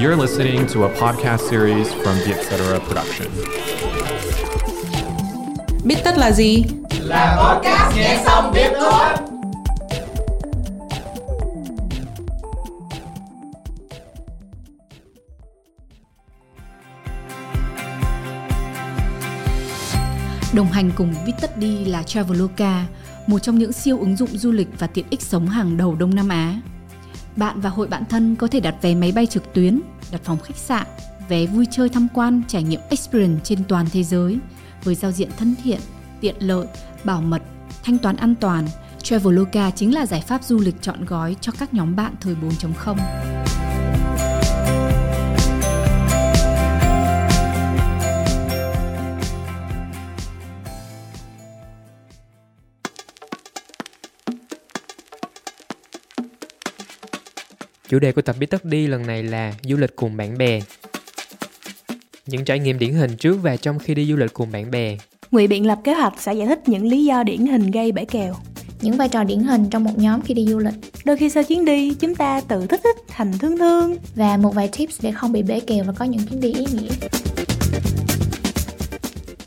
You're listening to a podcast series from the Etc. Production. Biết tất là gì? Là podcast nghe xong biết thôi. Đồng hành cùng Viết đi là Traveloka, một trong những siêu ứng dụng du lịch và tiện ích sống hàng đầu Đông Nam Á. Bạn và hội bạn thân có thể đặt vé máy bay trực tuyến, đặt phòng khách sạn, vé vui chơi tham quan, trải nghiệm experience trên toàn thế giới với giao diện thân thiện, tiện lợi, bảo mật, thanh toán an toàn. Traveloka chính là giải pháp du lịch chọn gói cho các nhóm bạn thời 4.0. Chủ đề của tập Biết Tất Đi lần này là du lịch cùng bạn bè. Những trải nghiệm điển hình trước và trong khi đi du lịch cùng bạn bè. Ngụy biện lập kế hoạch sẽ giải thích những lý do điển hình gây bể kèo. Những vai trò điển hình trong một nhóm khi đi du lịch. Đôi khi sau chuyến đi, chúng ta tự thích thích thành thương thương. Và một vài tips để không bị bể kèo và có những chuyến đi ý nghĩa.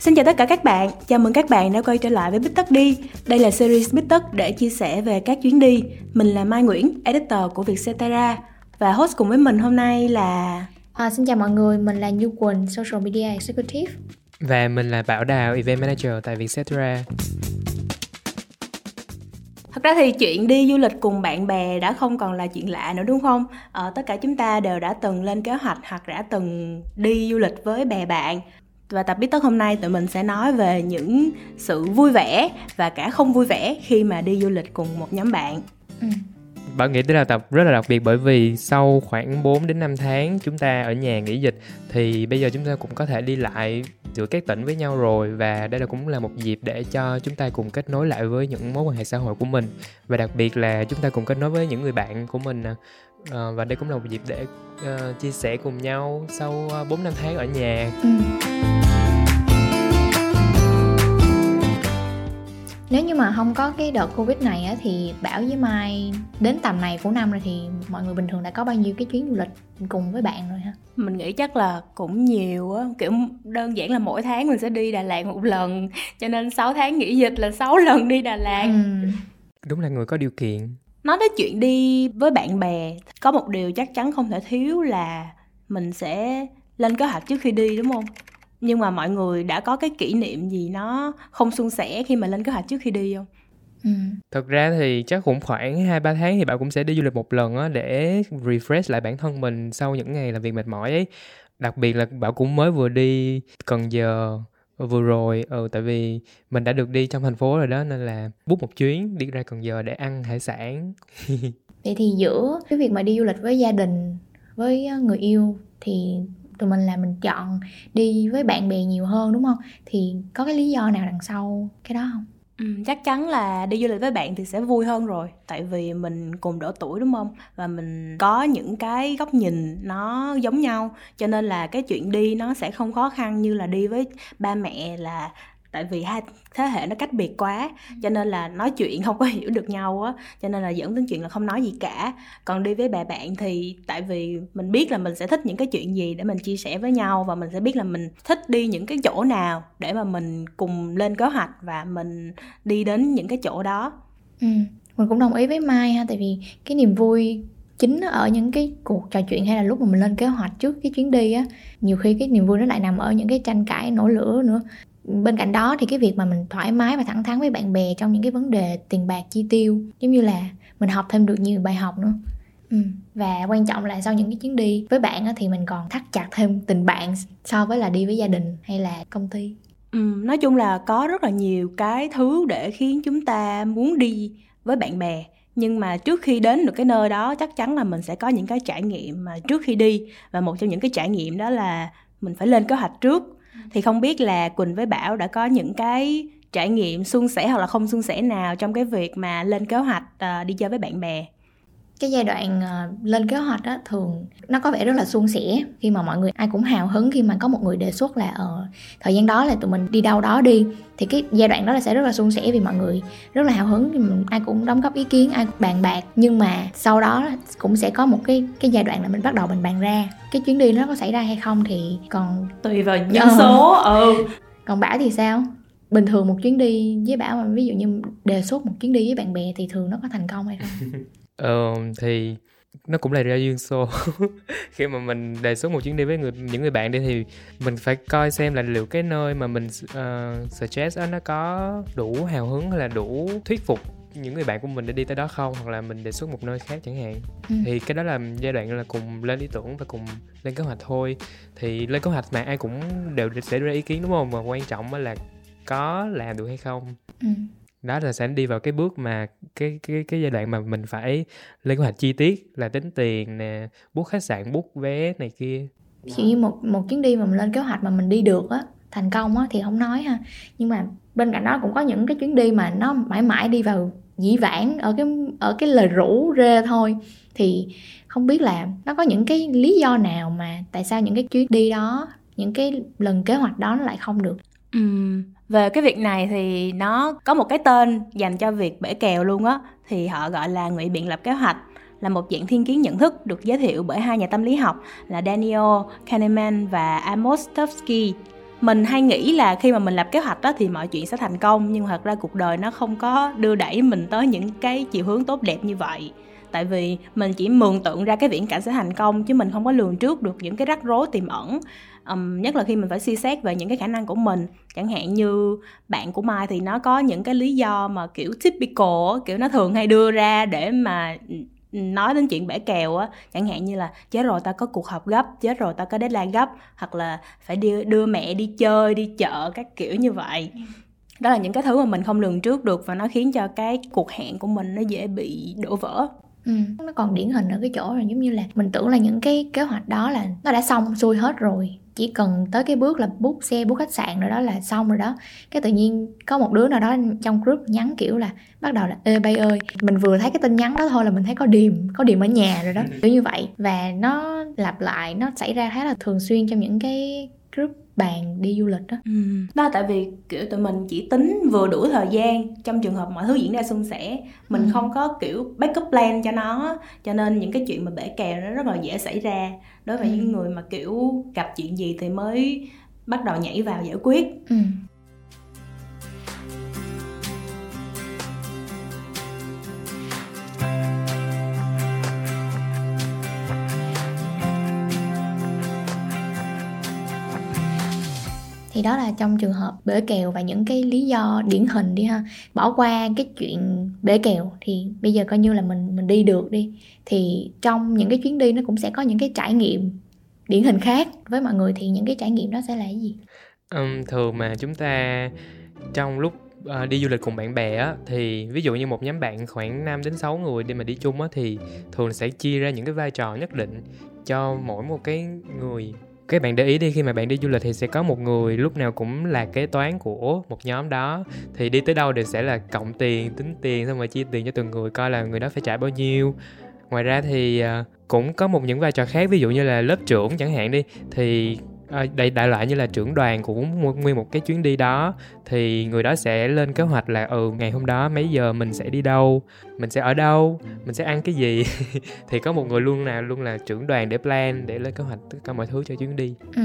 Xin chào tất cả các bạn, chào mừng các bạn đã quay trở lại với Bích Tất Đi. Đây là series Bích Tất để chia sẻ về các chuyến đi. Mình là Mai Nguyễn, editor của Vietcetera và host cùng với mình hôm nay là... À, xin chào mọi người, mình là Như Quỳnh, Social Media Executive. Và mình là Bảo Đào, Event Manager tại Vietcetera. Thật ra thì chuyện đi du lịch cùng bạn bè đã không còn là chuyện lạ nữa đúng không? Ờ, tất cả chúng ta đều đã từng lên kế hoạch hoặc đã từng đi du lịch với bè bạn và tập biết tất hôm nay tụi mình sẽ nói về những sự vui vẻ và cả không vui vẻ khi mà đi du lịch cùng một nhóm bạn ừ. Bạn nghĩ đây là tập rất là đặc biệt bởi vì sau khoảng 4 đến 5 tháng chúng ta ở nhà nghỉ dịch thì bây giờ chúng ta cũng có thể đi lại giữa các tỉnh với nhau rồi và đây là cũng là một dịp để cho chúng ta cùng kết nối lại với những mối quan hệ xã hội của mình và đặc biệt là chúng ta cùng kết nối với những người bạn của mình à, và đây cũng là một dịp để uh, chia sẻ cùng nhau sau uh, 4 năm tháng ở nhà. Ừ. nếu như mà không có cái đợt covid này á thì bảo với mai đến tầm này của năm rồi thì mọi người bình thường đã có bao nhiêu cái chuyến du lịch cùng với bạn rồi ha? Mình nghĩ chắc là cũng nhiều á. Kiểu đơn giản là mỗi tháng mình sẽ đi đà lạt một lần cho nên 6 tháng nghỉ dịch là 6 lần đi đà lạt. Ừ. đúng là người có điều kiện. Nói đến chuyện đi với bạn bè có một điều chắc chắn không thể thiếu là mình sẽ lên kế hoạch trước khi đi đúng không nhưng mà mọi người đã có cái kỷ niệm gì nó không suôn sẻ khi mà lên kế hoạch trước khi đi không Ừ. Thật ra thì chắc cũng khoảng 2 3 tháng thì bạn cũng sẽ đi du lịch một lần á để refresh lại bản thân mình sau những ngày làm việc mệt mỏi ấy. Đặc biệt là bảo cũng mới vừa đi Cần Giờ vừa rồi ừ tại vì mình đã được đi trong thành phố rồi đó nên là bút một chuyến đi ra Cần Giờ để ăn hải sản. Vậy thì giữa cái việc mà đi du lịch với gia đình với người yêu thì tụi mình là mình chọn đi với bạn bè nhiều hơn đúng không? Thì có cái lý do nào đằng sau cái đó không? Ừ, chắc chắn là đi du lịch với bạn thì sẽ vui hơn rồi. Tại vì mình cùng độ tuổi đúng không? Và mình có những cái góc nhìn nó giống nhau. Cho nên là cái chuyện đi nó sẽ không khó khăn như là đi với ba mẹ là tại vì hai thế hệ nó cách biệt quá, cho nên là nói chuyện không có hiểu được nhau á, cho nên là dẫn đến chuyện là không nói gì cả. Còn đi với bè bạn thì tại vì mình biết là mình sẽ thích những cái chuyện gì để mình chia sẻ với nhau và mình sẽ biết là mình thích đi những cái chỗ nào để mà mình cùng lên kế hoạch và mình đi đến những cái chỗ đó. Ừ mình cũng đồng ý với mai ha, tại vì cái niềm vui chính ở những cái cuộc trò chuyện hay là lúc mà mình lên kế hoạch trước cái chuyến đi á, nhiều khi cái niềm vui nó lại nằm ở những cái tranh cãi, nổ lửa nữa bên cạnh đó thì cái việc mà mình thoải mái và thẳng thắn với bạn bè trong những cái vấn đề tiền bạc chi tiêu giống như là mình học thêm được nhiều bài học nữa. Ừ. và quan trọng là sau những cái chuyến đi với bạn thì mình còn thắt chặt thêm tình bạn so với là đi với gia đình hay là công ty. Ừ, nói chung là có rất là nhiều cái thứ để khiến chúng ta muốn đi với bạn bè. Nhưng mà trước khi đến được cái nơi đó chắc chắn là mình sẽ có những cái trải nghiệm mà trước khi đi. Và một trong những cái trải nghiệm đó là mình phải lên kế hoạch trước thì không biết là quỳnh với bảo đã có những cái trải nghiệm suôn sẻ hoặc là không suôn sẻ nào trong cái việc mà lên kế hoạch uh, đi chơi với bạn bè? Cái giai đoạn uh, lên kế hoạch á thường nó có vẻ rất là suôn sẻ khi mà mọi người ai cũng hào hứng khi mà có một người đề xuất là ở uh, thời gian đó là tụi mình đi đâu đó đi. Thì cái giai đoạn đó là sẽ rất là suôn sẻ vì mọi người rất là hào hứng ai cũng đóng góp ý kiến ai cũng bàn bạc. Nhưng mà sau đó cũng sẽ có một cái cái giai đoạn là mình bắt đầu mình bàn ra cái chuyến đi nó có xảy ra hay không thì còn tùy vào nhân ờ. số ừ. Còn bảo thì sao? Bình thường một chuyến đi với bảo mà ví dụ như đề xuất một chuyến đi với bạn bè thì thường nó có thành công hay không ờ thì nó cũng là ra duyên số khi mà mình đề xuất một chuyến đi với người những người bạn đi thì mình phải coi xem là liệu cái nơi mà mình uh, suggest đó, nó có đủ hào hứng hay là đủ thuyết phục những người bạn của mình để đi tới đó không? Hoặc là mình đề xuất một nơi khác chẳng hạn. Ừ. thì cái đó là giai đoạn là cùng lên ý tưởng và cùng lên kế hoạch thôi. Thì lên kế hoạch mà ai cũng đều sẽ đưa ra ý kiến đúng không? Mà quan trọng là có làm được hay không. Ừ. đó là sẽ đi vào cái bước mà cái cái cái giai đoạn mà mình phải lên kế hoạch chi tiết là tính tiền nè bút khách sạn bút vé này kia. Ví dụ như một một chuyến đi mà mình lên kế hoạch mà mình đi được á thành công á thì không nói ha. Nhưng mà bên cạnh đó cũng có những cái chuyến đi mà nó mãi mãi đi vào dĩ vãng ở cái ở cái lời rủ rê thôi. Thì không biết là nó có những cái lý do nào mà tại sao những cái chuyến đi đó những cái lần kế hoạch đó nó lại không được? Uhm, về cái việc này thì nó có một cái tên dành cho việc bể kèo luôn á. Thì họ gọi là ngụy biện lập kế hoạch, là một dạng thiên kiến nhận thức được giới thiệu bởi hai nhà tâm lý học là Daniel Kahneman và Amos Tversky. Mình hay nghĩ là khi mà mình lập kế hoạch đó thì mọi chuyện sẽ thành công, nhưng thật ra cuộc đời nó không có đưa đẩy mình tới những cái chiều hướng tốt đẹp như vậy tại vì mình chỉ mường tượng ra cái viễn cảnh sẽ thành công chứ mình không có lường trước được những cái rắc rối tiềm ẩn. Um, nhất là khi mình phải suy xét về những cái khả năng của mình. Chẳng hạn như bạn của mai thì nó có những cái lý do mà kiểu typical kiểu nó thường hay đưa ra để mà nói đến chuyện bể kèo á. Chẳng hạn như là chết rồi ta có cuộc họp gấp chết rồi ta có deadline gấp. Hoặc là phải đưa đưa mẹ đi chơi đi chợ các kiểu như vậy. Đó là những cái thứ mà mình không lường trước được và nó khiến cho cái cuộc hẹn của mình nó dễ bị đổ vỡ. Ừ. nó còn điển hình ở cái chỗ là giống như là mình tưởng là những cái kế hoạch đó là nó đã xong xuôi hết rồi. Chỉ cần tới cái bước là bút xe bút khách sạn rồi đó là xong rồi đó. Cái tự nhiên có một đứa nào đó trong group nhắn kiểu là bắt đầu là ê bay ơi mình vừa thấy cái tin nhắn đó thôi là mình thấy có điềm có điềm ở nhà rồi đó. Kiểu như vậy. Và nó lặp lại nó xảy ra khá là thường xuyên trong những cái group bàn đi du lịch đó ừ. đó tại vì kiểu tụi mình chỉ tính vừa đủ thời gian trong trường hợp mọi thứ diễn ra suôn sẻ mình ừ. không có kiểu backup plan cho nó cho nên những cái chuyện mà bể kèo nó rất là dễ xảy ra đối với ừ. những người mà kiểu gặp chuyện gì thì mới bắt đầu nhảy vào giải quyết ừ. Thì đó là trong trường hợp bể kèo và những cái lý do điển hình đi ha. Bỏ qua cái chuyện bể kèo thì bây giờ coi như là mình mình đi được đi. Thì trong những cái chuyến đi nó cũng sẽ có những cái trải nghiệm điển hình khác với mọi người thì những cái trải nghiệm đó sẽ là cái gì? Um, thường mà chúng ta trong lúc uh, đi du lịch cùng bạn bè á thì ví dụ như một nhóm bạn khoảng 5 đến 6 người đi mà đi chung á thì thường sẽ chia ra những cái vai trò nhất định cho mỗi một cái người các bạn để ý đi, khi mà bạn đi du lịch thì sẽ có một người lúc nào cũng là kế toán của một nhóm đó. Thì đi tới đâu đều sẽ là cộng tiền, tính tiền, xong rồi chia tiền cho từng người coi là người đó phải trả bao nhiêu. Ngoài ra thì à, cũng có một những vai trò khác, ví dụ như là lớp trưởng chẳng hạn đi. Thì à, đại đại loại như là trưởng đoàn của nguyên một cái chuyến đi đó thì người đó sẽ lên kế hoạch là ừ ngày hôm đó mấy giờ mình sẽ đi đâu? Mình sẽ ở đâu? Mình sẽ ăn cái gì? Thì có một người luôn nào luôn là trưởng đoàn để plan để lên kế hoạch tất cả mọi thứ cho chuyến đi. Ừ.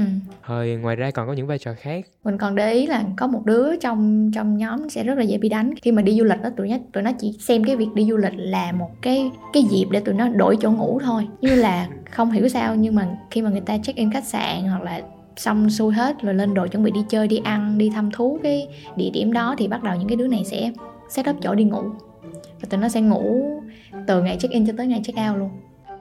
rồi ngoài ra còn có những vai trò khác. Mình còn để ý là có một đứa trong trong nhóm sẽ rất là dễ bị đánh. Khi mà đi du lịch đó tụi nó tụi nó chỉ xem cái việc đi du lịch là một cái cái dịp để tụi nó đổi chỗ ngủ thôi. Như là không hiểu sao nhưng mà khi mà người ta check in khách sạn hoặc là xong xuôi hết rồi lên đồ chuẩn bị đi chơi đi ăn đi thăm thú cái địa điểm đó thì bắt đầu những cái đứa này sẽ set up chỗ đi ngủ. Và tụi nó sẽ ngủ từ ngày check in cho tới ngày check out luôn.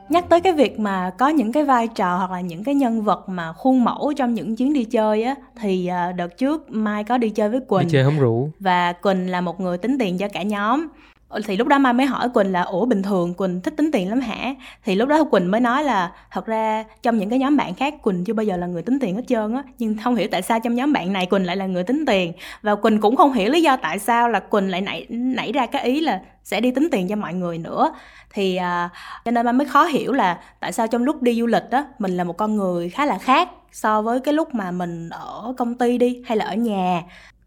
Nhắc tới cái việc mà có những cái vai trò hoặc là những cái nhân vật mà khuôn mẫu trong những chuyến đi chơi á thì à, đợt trước mai có đi chơi với quỳnh. Đi chơi không rủ và quỳnh là một người tính tiền cho cả nhóm Ờ, thì lúc đó mai mới hỏi quỳnh là ủa bình thường quỳnh thích tính tiền lắm hả? Thì lúc đó quỳnh mới nói là thật ra trong những cái nhóm bạn khác quỳnh chưa bao giờ là người tính tiền hết trơn á nhưng không hiểu tại sao trong nhóm bạn này quỳnh lại là người tính tiền. Và quỳnh cũng không hiểu lý do tại sao là quỳnh lại nảy nảy ra cái ý là sẽ đi tính tiền cho mọi người nữa. Thì à, cho nên mai mới khó hiểu là tại sao trong lúc đi du lịch đó mình là một con người khá là khác so với cái lúc mà mình ở công ty đi hay là ở nhà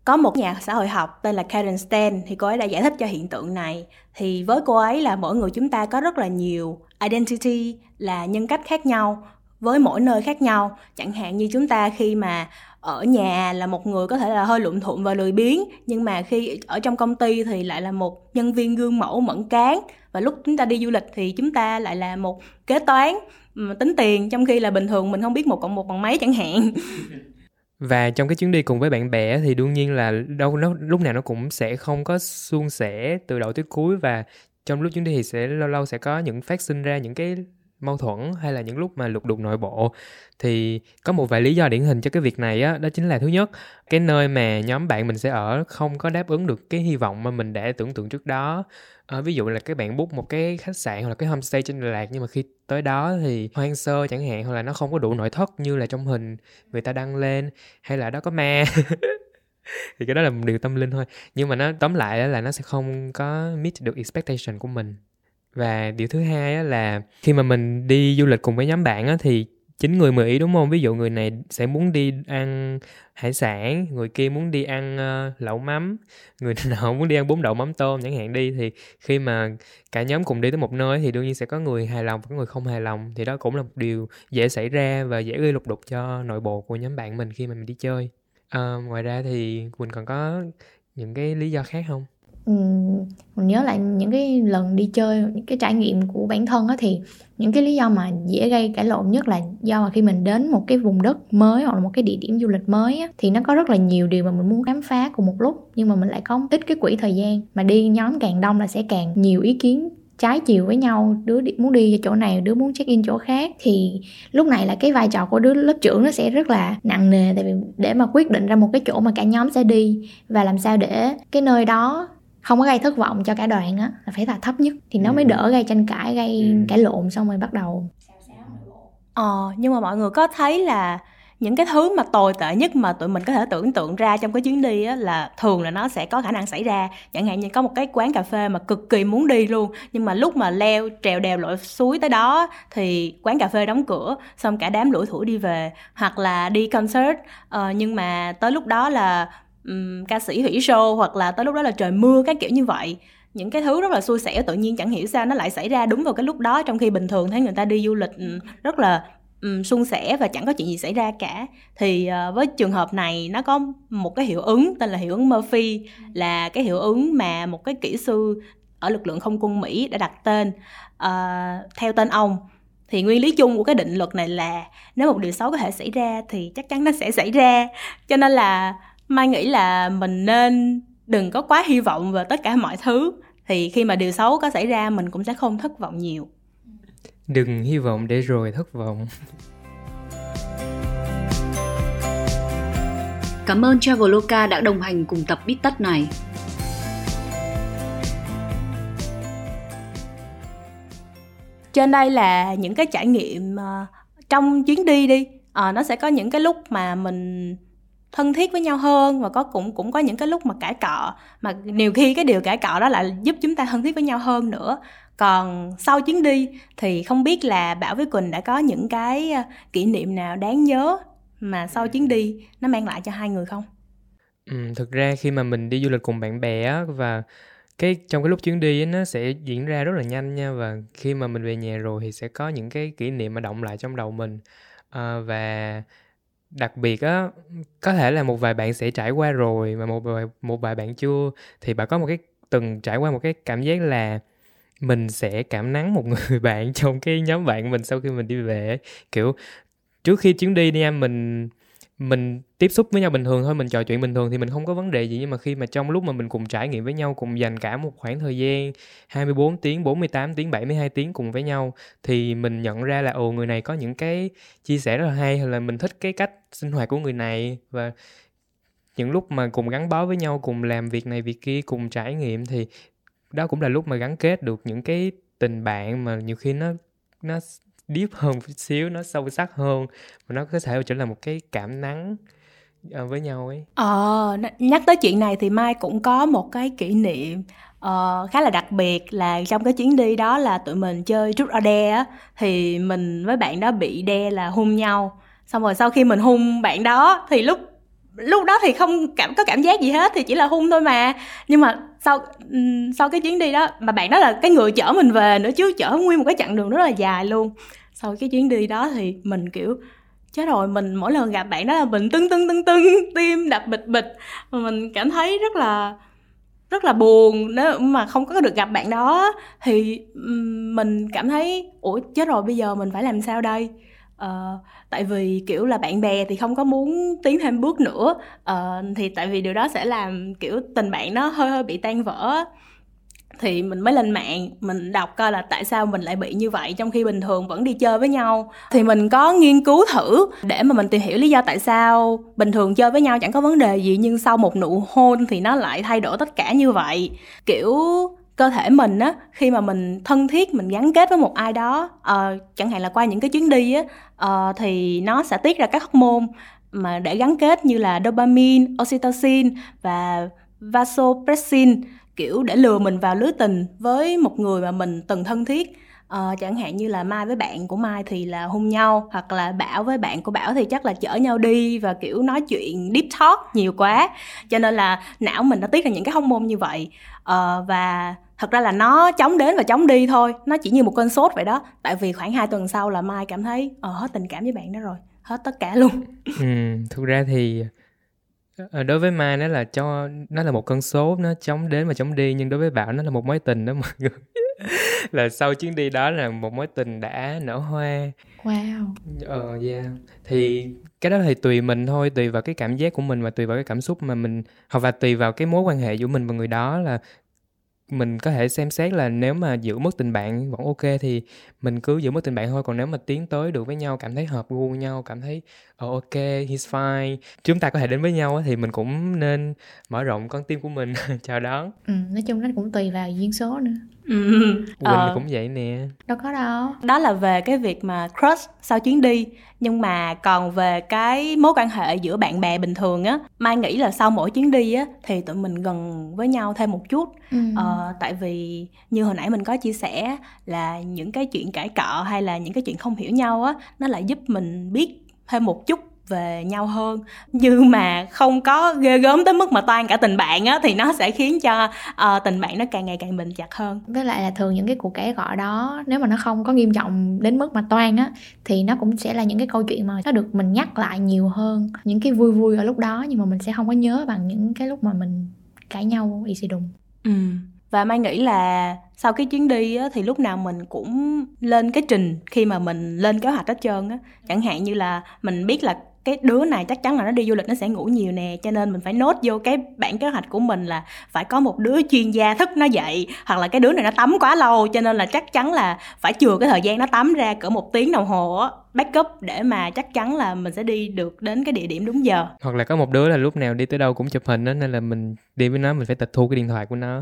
có một nhà xã hội học tên là Karen Stan thì cô ấy đã giải thích cho hiện tượng này. Thì với cô ấy là mỗi người chúng ta có rất là nhiều identity, là nhân cách khác nhau, với mỗi nơi khác nhau. Chẳng hạn như chúng ta khi mà ở nhà là một người có thể là hơi lụm thụm và lười biếng, nhưng mà khi ở trong công ty thì lại là một nhân viên gương mẫu mẫn cán. Và lúc chúng ta đi du lịch thì chúng ta lại là một kế toán tính tiền, trong khi là bình thường mình không biết một cộng một bằng mấy chẳng hạn. và trong cái chuyến đi cùng với bạn bè thì đương nhiên là đâu, nó, lúc nào nó cũng sẽ không có suôn sẻ từ đầu tới cuối. Và trong lúc chuyến đi thì sẽ, lâu lâu sẽ có những phát sinh ra những cái mâu thuẫn hay là những lúc mà lục đục nội bộ. Thì có một vài lý do điển hình cho cái việc này á đó chính là thứ nhất cái nơi mà nhóm bạn mình sẽ ở không có đáp ứng được cái hy vọng mà mình đã tưởng tượng trước đó. À, ví dụ là các bạn book một cái khách sạn hoặc là cái homestay trên Đà Lạt nhưng mà khi tới đó thì hoang sơ chẳng hạn hoặc là nó không có đủ nội thất như là trong hình người ta đăng lên hay là đó có ma. Thì cái đó là một điều tâm linh thôi. Nhưng mà nó tóm lại là nó sẽ không có meet được expectation của mình và điều thứ hai là khi mà mình đi du lịch cùng với nhóm bạn thì chín người mười ý đúng không? Ví dụ người này sẽ muốn đi ăn hải sản người kia muốn đi ăn uh, lẩu mắm người nào muốn đi ăn bún đậu mắm tôm chẳng hạn đi thì khi mà cả nhóm cùng đi tới một nơi thì đương nhiên sẽ có người hài lòng và có người không hài lòng. Thì đó cũng là một điều dễ xảy ra và dễ gây lục đục cho nội bộ của nhóm bạn mình khi mà mình đi chơi. Uh, ngoài ra thì mình còn có những cái lý do khác không? Mình nhớ lại những cái lần đi chơi những cái trải nghiệm của bản thân á thì những cái lý do mà dễ gây cãi lộn nhất là do mà khi mình đến một cái vùng đất mới hoặc là một cái địa điểm du lịch mới á, thì nó có rất là nhiều điều mà mình muốn khám phá cùng một lúc nhưng mà mình lại có ít cái quỹ thời gian. Mà đi nhóm càng đông là sẽ càng nhiều ý kiến trái chiều với nhau đứa muốn đi chỗ này đứa muốn check in chỗ khác. Thì lúc này là cái vai trò của đứa lớp trưởng nó sẽ rất là nặng nề tại vì để mà quyết định ra một cái chỗ mà cả nhóm sẽ đi và làm sao để cái nơi đó không có gây thất vọng cho cả đoàn á là phải là thấp nhất thì nó mới ừ. đỡ gây tranh cãi gây ừ. cãi lộn xong rồi bắt đầu ờ nhưng mà mọi người có thấy là những cái thứ mà tồi tệ nhất mà tụi mình có thể tưởng tượng ra trong cái chuyến đi á là thường là nó sẽ có khả năng xảy ra chẳng hạn như có một cái quán cà phê mà cực kỳ muốn đi luôn nhưng mà lúc mà leo trèo đèo lội suối tới đó thì quán cà phê đóng cửa xong cả đám lủi thủi đi về hoặc là đi concert uh, nhưng mà tới lúc đó là um, ca sĩ hủy show hoặc là tới lúc đó là trời mưa các kiểu như vậy. Những cái thứ rất là xui xẻo tự nhiên chẳng hiểu sao nó lại xảy ra đúng vào cái lúc đó trong khi bình thường thấy người ta đi du lịch rất là um, suôn sẻ và chẳng có chuyện gì xảy ra cả. Thì uh, với trường hợp này nó có một cái hiệu ứng tên là hiệu ứng Murphy là cái hiệu ứng mà một cái kỹ sư ở lực lượng không quân Mỹ đã đặt tên uh, theo tên ông. Thì nguyên lý chung của cái định luật này là nếu một điều xấu có thể xảy ra thì chắc chắn nó sẽ xảy ra. Cho nên là mai nghĩ là mình nên đừng có quá hy vọng vào tất cả mọi thứ thì khi mà điều xấu có xảy ra mình cũng sẽ không thất vọng nhiều đừng hy vọng để rồi thất vọng Cảm ơn Traveloka đã đồng hành cùng tập Bít Tất này. Trên đây là những cái trải nghiệm uh, trong chuyến đi đi. Uh, nó sẽ có những cái lúc mà mình thân thiết với nhau hơn và có cũng cũng có những cái lúc mà cãi cọ mà nhiều khi cái điều cãi cọ đó lại giúp chúng ta thân thiết với nhau hơn nữa. Còn sau chuyến đi thì không biết là bảo với quỳnh đã có những cái ờ, kỷ niệm nào đáng nhớ mà sau chuyến đi nó mang lại cho hai người không? Ừ, thực ra khi mà mình đi du lịch cùng bạn bè á và cái trong cái lúc chuyến đi nó sẽ diễn ra rất là nhanh nha và khi mà mình về nhà rồi thì sẽ có những cái kỷ niệm mà động lại trong đầu mình. À, và đặc biệt á, có thể là một vài bạn sẽ trải qua rồi mà một vài một vài bạn chưa, thì bạn có một cái, từng trải qua một cái cảm giác là mình sẽ cảm nắng một người bạn trong cái nhóm bạn mình sau khi mình đi về kiểu, trước khi chuyến đi đi em mình mình tiếp xúc với nhau bình thường thôi, mình trò chuyện bình thường thì mình không có vấn đề gì. Nhưng mà khi mà trong lúc mà mình cùng trải nghiệm với nhau, cùng dành cả một khoảng thời gian 24 tiếng 48 tiếng 72 tiếng cùng với nhau, thì mình nhận ra là, ồ, người này có những cái chia sẻ rất là hay hoặc là mình thích cái cách sinh hoạt của người này. Và những lúc mà cùng gắn bó với nhau, cùng làm việc này, việc kia, cùng trải nghiệm thì đó cũng là lúc mà gắn kết được những cái tình bạn mà nhiều khi nó nó deep hơn một xíu nó sâu sắc hơn và nó có thể trở thành một cái cảm nắng ờ, với nhau ấy. Ờ nhắc tới chuyện này thì mai cũng có một cái kỷ niệm uh, khá là đặc biệt là trong cái chuyến đi đó là tụi mình chơi rút đe á thì mình với bạn đó bị đe là hung nhau. Xong rồi sau khi mình hung bạn đó thì lúc lúc đó thì không cảm, có cảm giác gì hết, thì chỉ là hung thôi mà. Nhưng mà sau sau cái chuyến đi đó, mà bạn đó là cái người chở mình về nữa chứ, chở nguyên một cái chặng đường rất là dài luôn. Sau cái chuyến đi đó thì mình, kiểu, chết rồi, mình mỗi lần gặp bạn đó là mình tưng tưng tưng tưng, tim đập bịch bịch. Mà mình cảm thấy rất là rất là buồn nếu mà không có được gặp bạn đó. Thì mình cảm thấy, ủa, chết rồi, bây giờ mình phải làm sao đây? Uh, tại vì kiểu là bạn bè thì không có muốn tiến thêm bước nữa. Uh, thì tại vì điều đó sẽ làm kiểu tình bạn nó hơi hơi bị tan vỡ thì mình mới lên mạng mình đọc coi là tại sao mình lại bị như vậy trong khi bình thường vẫn đi chơi với nhau. Thì mình có nghiên cứu thử để mà mình tìm hiểu lý do tại sao bình thường chơi với nhau chẳng có vấn đề gì nhưng sau một nụ hôn thì nó lại thay đổi tất cả như vậy. Kiểu cơ thể mình á khi mà mình thân thiết mình gắn kết với một ai đó uh, chẳng hạn là qua những cái chuyến đi á uh, thì nó sẽ tiết ra các hormone mà để gắn kết như là dopamine, oxytocin và vasopressin kiểu để lừa mình vào lưới tình với một người mà mình từng thân thiết. Uh, chẳng hạn như là mai với bạn của mai thì là hôn nhau hoặc là bảo với bạn của bảo thì chắc là chở nhau đi và kiểu nói chuyện deep talk nhiều quá. Cho nên là não mình nó tiết ra những cái hormone như vậy. Uh, và thật ra là nó chóng đến và chóng đi thôi. Nó chỉ như một cơn sốt vậy đó. Tại vì khoảng 2 tuần sau là mai cảm thấy ờ hết tình cảm với bạn đó rồi. Hết tất cả luôn. Ừ thực ra thì ờ, đối với mai nó là cho nó là một cơn sốt nó chóng đến và chóng đi nhưng đối với bảo nó là một mối tình đó mọi người. Là sau chuyến đi đó là một mối tình đã nở hoa. Wow. Ờ yeah. Thì cái đó thì tùy mình thôi tùy vào cái cảm giác của mình và tùy vào cái cảm xúc mà mình hoặc là tùy vào cái mối quan hệ giữa mình và người đó là mình có thể xem xét là nếu mà giữ mất tình bạn vẫn ok thì mình cứ giữ mất tình bạn thôi còn nếu mà tiến tới được với nhau cảm thấy hợp gu nhau cảm thấy oh, ok he's fine chúng ta có thể đến với nhau thì mình cũng nên mở rộng con tim của mình. Chào đón. Ừ, nói chung nó cũng tùy vào duyên số nữa. Ừ. Quỳnh ờ. cũng vậy nè. Đâu có đâu. Đó là về cái việc mà crush sau chuyến đi. Nhưng mà còn về cái mối quan hệ giữa bạn bè bình thường á mai nghĩ là sau mỗi chuyến đi á thì tụi mình gần với nhau thêm một chút. Ừ. ờ, tại vì như hồi nãy mình có chia sẻ là những cái chuyện cãi cọ hay là những cái chuyện không hiểu nhau á nó lại giúp mình biết thêm một chút về nhau hơn. Nhưng mà không có ghê gớm tới mức mà toan cả tình bạn á thì nó sẽ khiến cho uh, tình bạn nó càng ngày càng bền chặt hơn. Với lại là thường những cái cuộc cãi gọ đó nếu mà nó không có nghiêm trọng đến mức mà toan á thì nó cũng sẽ là những cái câu chuyện mà nó được mình nhắc lại nhiều hơn. Những cái vui vui ở lúc đó nhưng mà mình sẽ không có nhớ bằng những cái lúc mà mình cãi nhau y xì đùng. Ừ và mai nghĩ là sau cái chuyến đi á, thì lúc nào mình cũng lên cái trình khi mà mình lên kế hoạch hết trơn á. Chẳng hạn như là mình biết là cái đứa này chắc chắn là nó đi du lịch nó sẽ ngủ nhiều nè cho nên mình phải nốt vô cái bản kế hoạch của mình là phải có một đứa chuyên gia thức nó dậy hoặc là cái đứa này nó tắm quá lâu cho nên là chắc chắn là phải chừa cái thời gian nó tắm ra cỡ một tiếng đồng hồ á backup để mà chắc chắn là mình sẽ đi được đến cái địa điểm đúng giờ. Hoặc là có một đứa là lúc nào đi tới đâu cũng chụp hình đó nên là mình đi với nó mình phải tịch thu cái điện thoại của nó.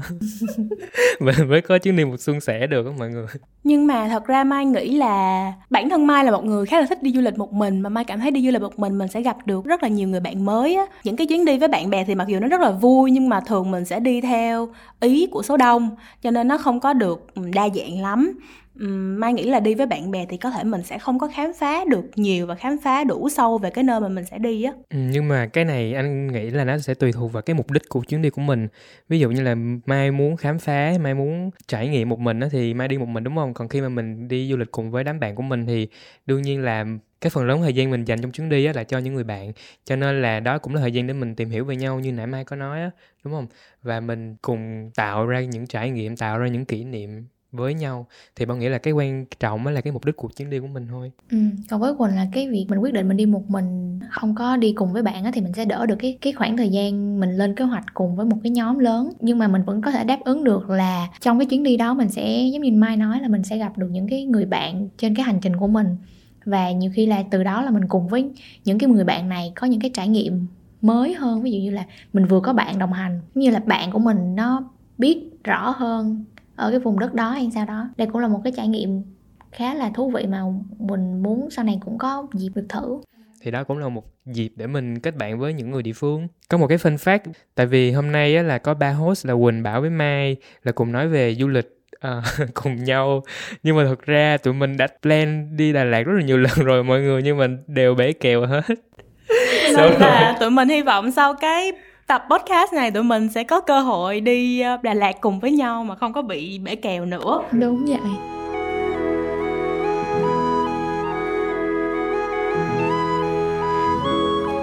Mình mới có chuyến đi một xuân sẻ được đó mọi người. Nhưng mà thật ra mai nghĩ là bản thân mai là một người khá là thích đi du lịch một mình mà mai cảm thấy đi du lịch một mình mình sẽ gặp được rất là nhiều người bạn mới á. Những cái chuyến đi với bạn bè thì mặc dù nó rất là vui nhưng mà thường mình sẽ đi theo ý của số đông cho nên nó không có được đa dạng lắm Mai nghĩ là đi với bạn bè thì có thể mình sẽ không có khám phá được nhiều và khám phá đủ sâu về cái nơi mà mình sẽ đi á. Ừ, nhưng mà cái này anh nghĩ là nó sẽ tùy thuộc vào cái mục đích của chuyến đi của mình. Ví dụ như là Mai muốn khám phá, Mai muốn trải nghiệm một mình á thì Mai đi một mình đúng không? Còn khi mà mình đi du lịch cùng với đám bạn của mình thì đương nhiên là cái phần lớn thời gian mình dành trong chuyến đi á là cho những người bạn cho nên là đó cũng là thời gian để mình tìm hiểu về nhau như nãy mai có nói á đúng không và mình cùng tạo ra những trải nghiệm tạo ra những kỷ niệm với nhau, thì bao nghĩa là cái quan trọng mới là cái mục đích của chuyến đi của mình thôi. Ừ. còn với quỳnh là cái việc mình quyết định mình đi một mình, không có đi cùng với bạn á, thì mình sẽ đỡ được cái cái khoảng thời gian mình lên kế hoạch cùng với một cái nhóm lớn. Nhưng mà mình vẫn có thể đáp ứng được là trong cái chuyến đi đó mình sẽ, giống như mai nói là mình sẽ gặp được những cái người bạn trên cái hành trình của mình. Và nhiều khi là từ đó là mình cùng với những cái người bạn này có những cái trải nghiệm mới hơn. Ví dụ như là mình vừa có bạn đồng hành như là bạn của mình nó biết rõ hơn ở cái vùng đất đó hay sao đó. Đây cũng là một cái trải nghiệm khá là thú vị mà mình muốn sau này cũng có dịp được thử. Thì đó cũng là một dịp để mình kết bạn với những người địa phương. Có một cái phân phát tại vì hôm nay á, là có ba host là quỳnh bảo với mai là cùng nói về du lịch à, cùng nhau. Nhưng mà thật ra tụi mình đã plan đi Đà Lạt rất là nhiều lần rồi mọi người nhưng mà đều bể kèo hết. Nên là tụi mình hy vọng sau cái tập podcast này tụi mình sẽ có cơ hội đi ờ, Đà Lạt cùng với nhau mà không có bị bể kèo nữa. Đúng vậy.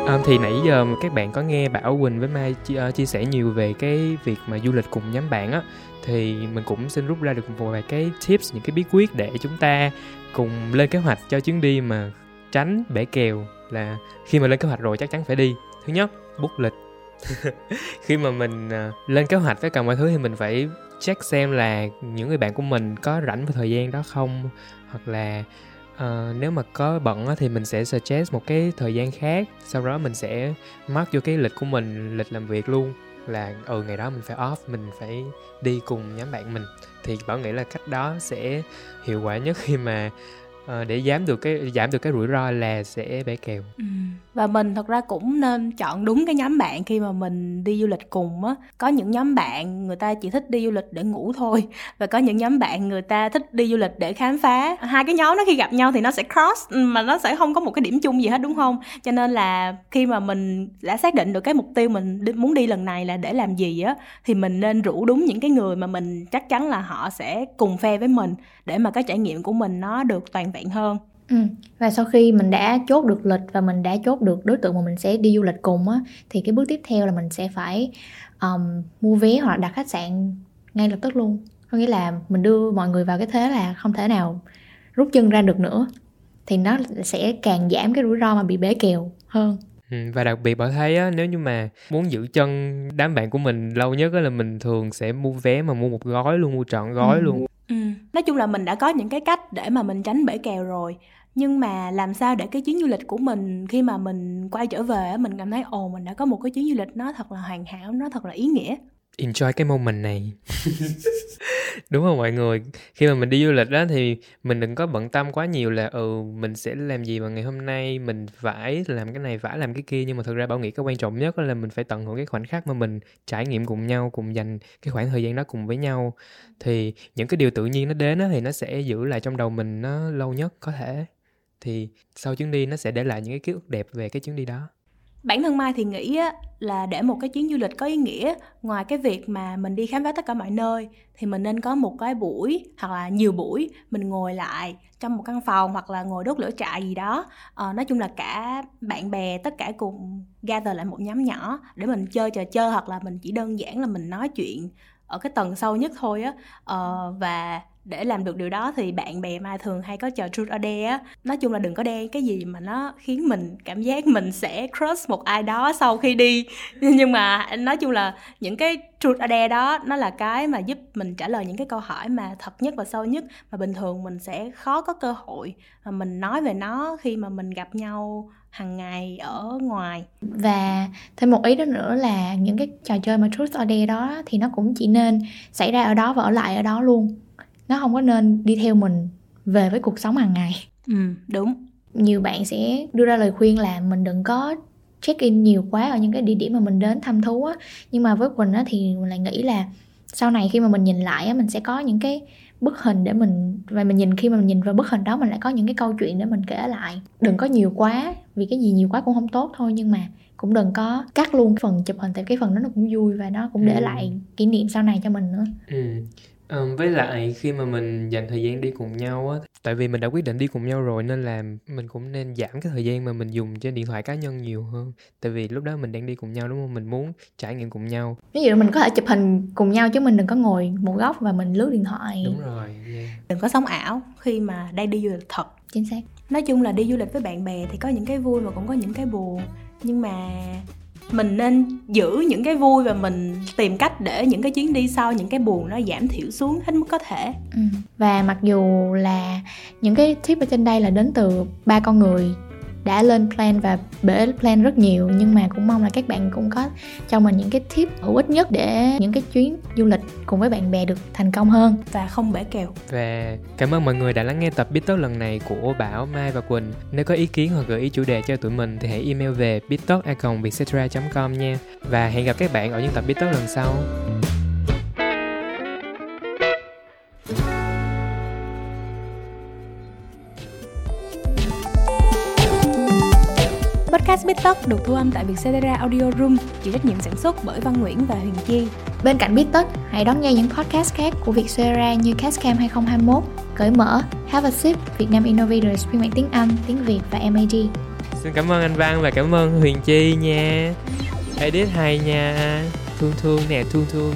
À, thì nãy giờ mà các bạn có nghe Bảo Quỳnh với Mai chia, uh, chia sẻ nhiều về cái việc mà du lịch cùng nhóm bạn á thì mình cũng xin rút ra được một vài cái tips những cái bí quyết để chúng ta cùng lên kế hoạch cho chuyến đi mà tránh bể kèo là khi mà lên kế hoạch rồi chắc chắn phải đi. Thứ nhất book lịch khi mà mình à, lên kế hoạch với cả mọi thứ thì mình phải check xem là những người bạn của mình có rảnh vào thời gian đó không? Hoặc là uh, nếu mà có bận thì mình sẽ suggest một cái thời gian khác sau đó mình sẽ mark vô cái lịch của mình lịch làm việc luôn. Là ừ ngày đó mình phải off mình phải đi cùng nhóm bạn mình. Thì bảo nghĩ là cách đó sẽ hiệu quả nhất khi mà Ờ, để giảm được cái, giảm được cái rủi ro là sẽ bẻ kèo. Ừ. và mình thật ra cũng nên chọn đúng cái nhóm bạn khi mà mình đi du lịch cùng á. Có những nhóm bạn người ta chỉ thích đi du lịch để ngủ thôi, và có những nhóm bạn người ta thích đi du lịch để khám phá. Hai cái nhóm đó khi gặp nhau thì nó sẽ cross ừ, mà nó sẽ không có một cái điểm chung gì hết, đúng không? Cho nên là khi mà mình đã xác định được cái mục tiêu mình muốn đi lần này là để làm gì á, thì mình nên rủ đúng những cái người mà mình chắc chắn là họ sẽ cùng phe với mình để mà cái trải nghiệm của mình nó được toàn vẹn hơn Ừ. Và sau khi mình đã chốt được lịch và mình đã chốt được đối tượng mà mình sẽ đi du lịch cùng á thì cái bước tiếp theo là mình sẽ phải um, mua vé hoặc đặt khách sạn ngay lập tức luôn. Có nghĩa là mình đưa mọi người vào cái thế là không thể nào rút chân ra được nữa thì nó sẽ càng giảm cái rủi ro mà bị bể kèo hơn. Ừ, và đặc biệt bảo thấy á, nếu như mà muốn giữ chân đám bạn của mình lâu nhất á, là mình thường sẽ mua vé mà mua một gói luôn mua trọn gói ừ. luôn Ừ. Nói chung là mình đã có những cái cách để mà mình tránh bể kèo rồi nhưng mà làm sao để cái chuyến du lịch của mình, khi mà mình quay trở về mình cảm thấy, ồ, mình đã có một cái chuyến du lịch nó thật là hoàn hảo, nó thật là ý nghĩa enjoy cái moment này. Đúng không mọi người? Khi mà mình đi du lịch đó thì mình đừng có bận tâm quá nhiều là ừ mình sẽ làm gì vào ngày hôm nay, mình phải làm cái này, phải làm cái kia. Nhưng mà thực ra bảo nghĩ cái quan trọng nhất là mình phải tận hưởng cái khoảnh khắc mà mình trải nghiệm cùng nhau, cùng dành cái khoảng thời gian đó cùng với nhau. Thì những cái điều tự nhiên nó đến đó thì nó sẽ giữ lại trong đầu mình nó lâu nhất có thể. Thì sau chuyến đi nó sẽ để lại những cái ký ức đẹp về cái chuyến đi đó bản thân mai thì nghĩ á, là để một cái chuyến du lịch có ý nghĩa ngoài cái việc mà mình đi khám phá tất cả mọi nơi thì mình nên có một cái buổi hoặc là nhiều buổi mình ngồi lại trong một căn phòng hoặc là ngồi đốt lửa trại gì đó. À, nói chung là cả bạn bè tất cả cùng gather lại một nhóm nhỏ để mình chơi trò chơi hoặc là mình chỉ đơn giản là mình nói chuyện ở cái tầng sâu nhất thôi á. À, và để làm được điều đó thì bạn bè mai thường hay có trò truth or dare á. Nói chung là đừng có đe cái gì mà nó khiến mình cảm giác mình sẽ crush một ai đó sau khi đi. Nhưng mà nói chung là những cái truth or dare đó, nó là cái mà giúp mình trả lời những cái câu hỏi mà thật nhất và sâu nhất. Mà bình thường mình sẽ khó có cơ hội mà mình nói về nó khi mà mình gặp nhau hàng ngày ở ngoài. Và thêm một ý đó nữa là những cái trò chơi mà truth or dare đó thì nó cũng chỉ nên xảy ra ở đó và ở lại ở đó luôn nó không có nên đi theo mình về với cuộc sống hàng ngày. Ừ đúng. Nhiều bạn sẽ đưa ra lời khuyên là mình đừng có check in nhiều quá ở những cái địa điểm mà mình đến thăm thú á. Nhưng mà với quỳnh á thì mình lại nghĩ là sau này khi mà mình nhìn lại á mình sẽ có những cái bức hình để mình và mình nhìn khi mà mình nhìn vào bức hình đó mình lại có những cái câu chuyện để mình kể lại. Đừng có nhiều quá vì cái gì nhiều quá cũng không tốt thôi nhưng mà cũng đừng có cắt luôn cái phần chụp hình tại cái phần đó nó cũng vui và nó cũng để ừ. lại kỷ niệm sau này cho mình nữa. Ừ Ờm, với lại khi mà mình dành thời gian đi cùng nhau á, tại vì mình đã quyết định đi cùng nhau rồi nên là mình cũng nên giảm cái thời gian mà mình dùng trên điện thoại cá nhân nhiều hơn. Tại vì lúc đó mình đang đi cùng nhau đúng không? Mình muốn trải nghiệm cùng nhau. Ví dụ mình có thể chụp hình cùng nhau chứ mình đừng có ngồi một góc và mình lướt điện thoại. Đúng rồi. Yeah. đừng có sống ảo khi mà đang đi du lịch thật Chính xác. nói chung là đi du lịch với bạn bè thì có những cái vui và cũng có những cái buồn nhưng mà mình nên giữ những cái vui và mình tìm cách để những cái chuyến đi sau, những cái buồn nó giảm thiểu xuống hết mức có thể Ừ. Và mặc dù là những cái tip ở trên đây là đến từ ba con người đã lên plan và bể plan rất nhiều nhưng mà cũng mong là các bạn cũng có cho mình những cái tip hữu ích nhất để những cái chuyến du lịch cùng với bạn bè được thành công hơn và không bể kèo và cảm ơn mọi người đã lắng nghe tập Bít lần này của Bảo, Mai và Quỳnh. Nếu có ý kiến hoặc gợi ý chủ đề cho tụi mình thì hãy email về bittalk.vietcetera.com nha. Và hẹn gặp các bạn ở những tập Bít lần sau. Talk được thu âm tại Vietcetera Audio Room, chịu trách nhiệm sản xuất bởi Văn Nguyễn và Huyền Chi. Bên cạnh Big Talk, hãy đón nghe những podcast khác của Vietcetera như Castcam 2021, Cởi mở, Have a Sip, Việt Nam Innovators phiên bản tiếng Anh, tiếng Việt và MAD. Xin cảm ơn anh Văn và cảm ơn Huyền Chi nha. Edit hay nha. Thương thương nè, thương thương.